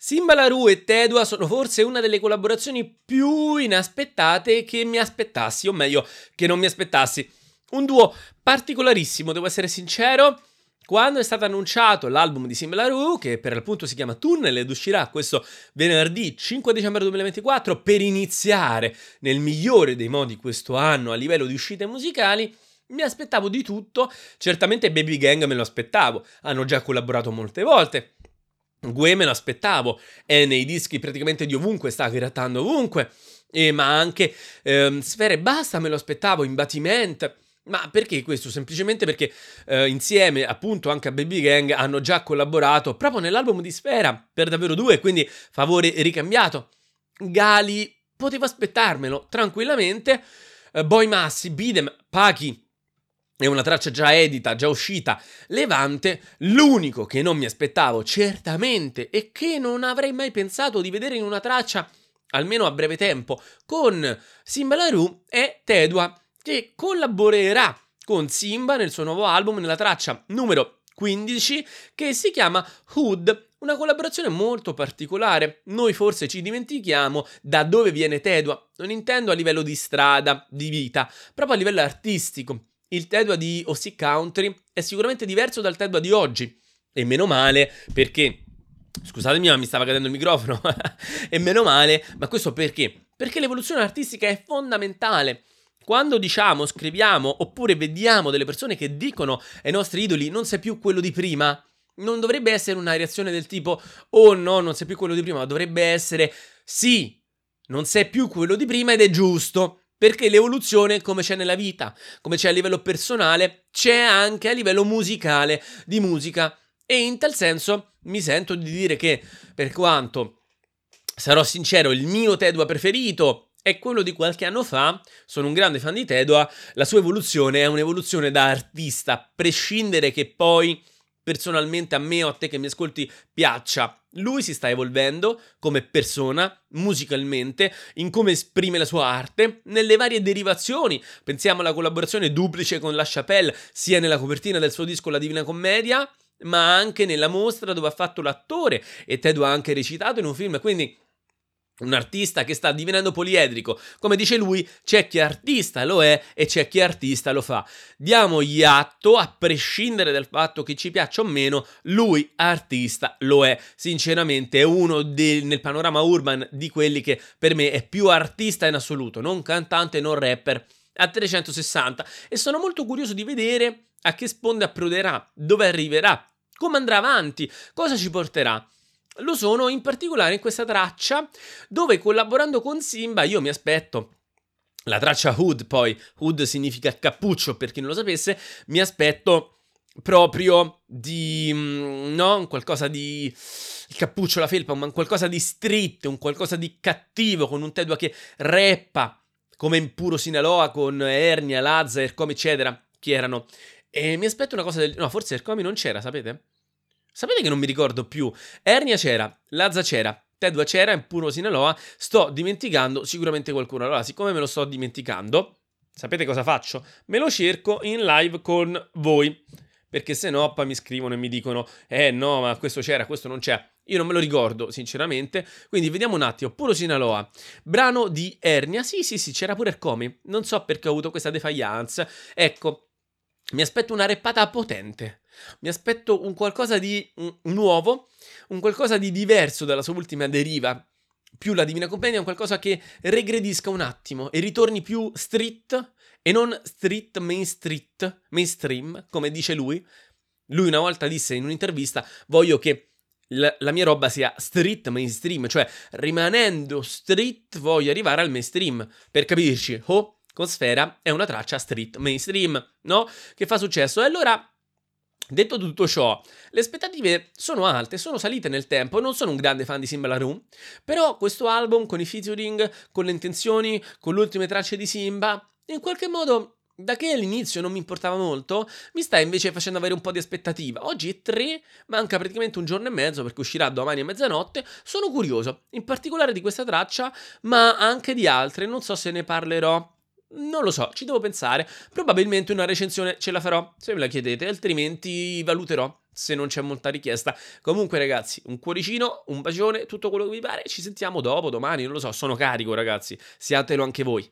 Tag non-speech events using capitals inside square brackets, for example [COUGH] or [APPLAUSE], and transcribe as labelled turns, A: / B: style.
A: Simba Larue e Tedua sono forse una delle collaborazioni più inaspettate che mi aspettassi, o meglio, che non mi aspettassi. Un duo particolarissimo, devo essere sincero. Quando è stato annunciato l'album di Simba Larue, che per l'appunto si chiama Tunnel ed uscirà questo venerdì 5 dicembre 2024 per iniziare nel migliore dei modi questo anno a livello di uscite musicali, mi aspettavo di tutto. Certamente Baby Gang me lo aspettavo, hanno già collaborato molte volte. Gue me lo aspettavo, è nei dischi praticamente di ovunque, sta grattando ovunque, e, ma anche ehm, Sfere Basta me lo aspettavo, Imbatiment. Ma perché questo? Semplicemente perché eh, insieme appunto anche a Baby Gang hanno già collaborato proprio nell'album di Sfera per davvero due, quindi favore ricambiato. Gali potevo aspettarmelo tranquillamente. Eh, Boy Massi, Bidem, Pachi, è una traccia già edita, già uscita, Levante, l'unico che non mi aspettavo certamente e che non avrei mai pensato di vedere in una traccia, almeno a breve tempo, con Simba Larue è Tedua, che collaborerà con Simba nel suo nuovo album nella traccia numero 15 che si chiama Hood, una collaborazione molto particolare. Noi forse ci dimentichiamo da dove viene Tedua, non intendo a livello di strada, di vita, proprio a livello artistico il Tedua di OC Country è sicuramente diverso dal Tedua di oggi. E meno male perché, scusatemi ma mi stava cadendo il microfono, [LAUGHS] e meno male, ma questo perché? Perché l'evoluzione artistica è fondamentale. Quando diciamo, scriviamo oppure vediamo delle persone che dicono ai nostri idoli non sei più quello di prima, non dovrebbe essere una reazione del tipo oh no, non sei più quello di prima, ma dovrebbe essere sì, non sei più quello di prima ed è giusto. Perché l'evoluzione, come c'è nella vita, come c'è a livello personale, c'è anche a livello musicale, di musica. E in tal senso mi sento di dire che, per quanto sarò sincero, il mio Tedua preferito è quello di qualche anno fa, sono un grande fan di Tedua, la sua evoluzione è un'evoluzione da artista, a prescindere che poi personalmente a me o a te che mi ascolti piaccia. Lui si sta evolvendo come persona, musicalmente, in come esprime la sua arte, nelle varie derivazioni. Pensiamo alla collaborazione duplice con La Chapelle, sia nella copertina del suo disco La Divina Commedia, ma anche nella mostra dove ha fatto l'attore e Ted ha anche recitato in un film. Quindi un artista che sta divenendo poliedrico. Come dice lui, c'è chi artista lo è e c'è chi artista lo fa. Diamogli atto, a prescindere dal fatto che ci piaccia o meno, lui artista lo è. Sinceramente è uno de- nel panorama urban di quelli che per me è più artista in assoluto, non cantante, non rapper, a 360. E sono molto curioso di vedere a che sponde approderà, dove arriverà, come andrà avanti, cosa ci porterà lo sono in particolare in questa traccia dove collaborando con Simba io mi aspetto la traccia Hood, poi Hood significa cappuccio per chi non lo sapesse, mi aspetto proprio di mm, no, qualcosa di il cappuccio, la felpa, ma qualcosa di street, un qualcosa di cattivo con un Tedua che rappa come in puro Sinaloa con Ernia, Lazza, Ercomi eccetera, che erano e mi aspetto una cosa del no, forse Ercomi non c'era, sapete? Sapete che non mi ricordo più? Ernia c'era, Lazza c'era, Tedua c'era, in puro Sinaloa. Sto dimenticando sicuramente qualcuno. Allora, siccome me lo sto dimenticando, sapete cosa faccio? Me lo cerco in live con voi. Perché se no poi mi scrivono e mi dicono: Eh no, ma questo c'era, questo non c'è. Io non me lo ricordo, sinceramente. Quindi vediamo un attimo. Puro Sinaloa. Brano di Ernia. Sì, sì, sì, c'era pure Ercomi. Non so perché ho avuto questa defiance. Ecco, mi aspetto una reppata potente. Mi aspetto un qualcosa di nuovo, un qualcosa di diverso dalla sua ultima deriva. Più la Divina Commedia, un qualcosa che regredisca un attimo e ritorni più street e non street main street, mainstream, come dice lui. Lui una volta disse in un'intervista: Voglio che la, mia roba sia street mainstream, cioè rimanendo street voglio arrivare al mainstream. Per capirci, oh, con Sfera è una traccia street mainstream, no? Che fa successo. E allora Detto tutto ciò, le aspettative sono alte, sono salite nel tempo, non sono un grande fan di Simba Laroon, però questo album con i featuring, con le intenzioni, con le ultime tracce di Simba, in qualche modo, da che all'inizio non mi importava molto, mi sta invece facendo avere un po' di aspettativa. Oggi è 3, manca praticamente un giorno e mezzo perché uscirà domani a mezzanotte, sono curioso, in particolare di questa traccia, ma anche di altre, non so se ne parlerò Non lo so, ci devo pensare. Probabilmente una recensione ce la farò, se me la chiedete, altrimenti valuterò se non c'è molta richiesta. Comunque, ragazzi, un cuoricino, un bacione, tutto quello che vi pare. Ci sentiamo dopo, domani, non lo so, sono carico, ragazzi. Siatelo anche voi.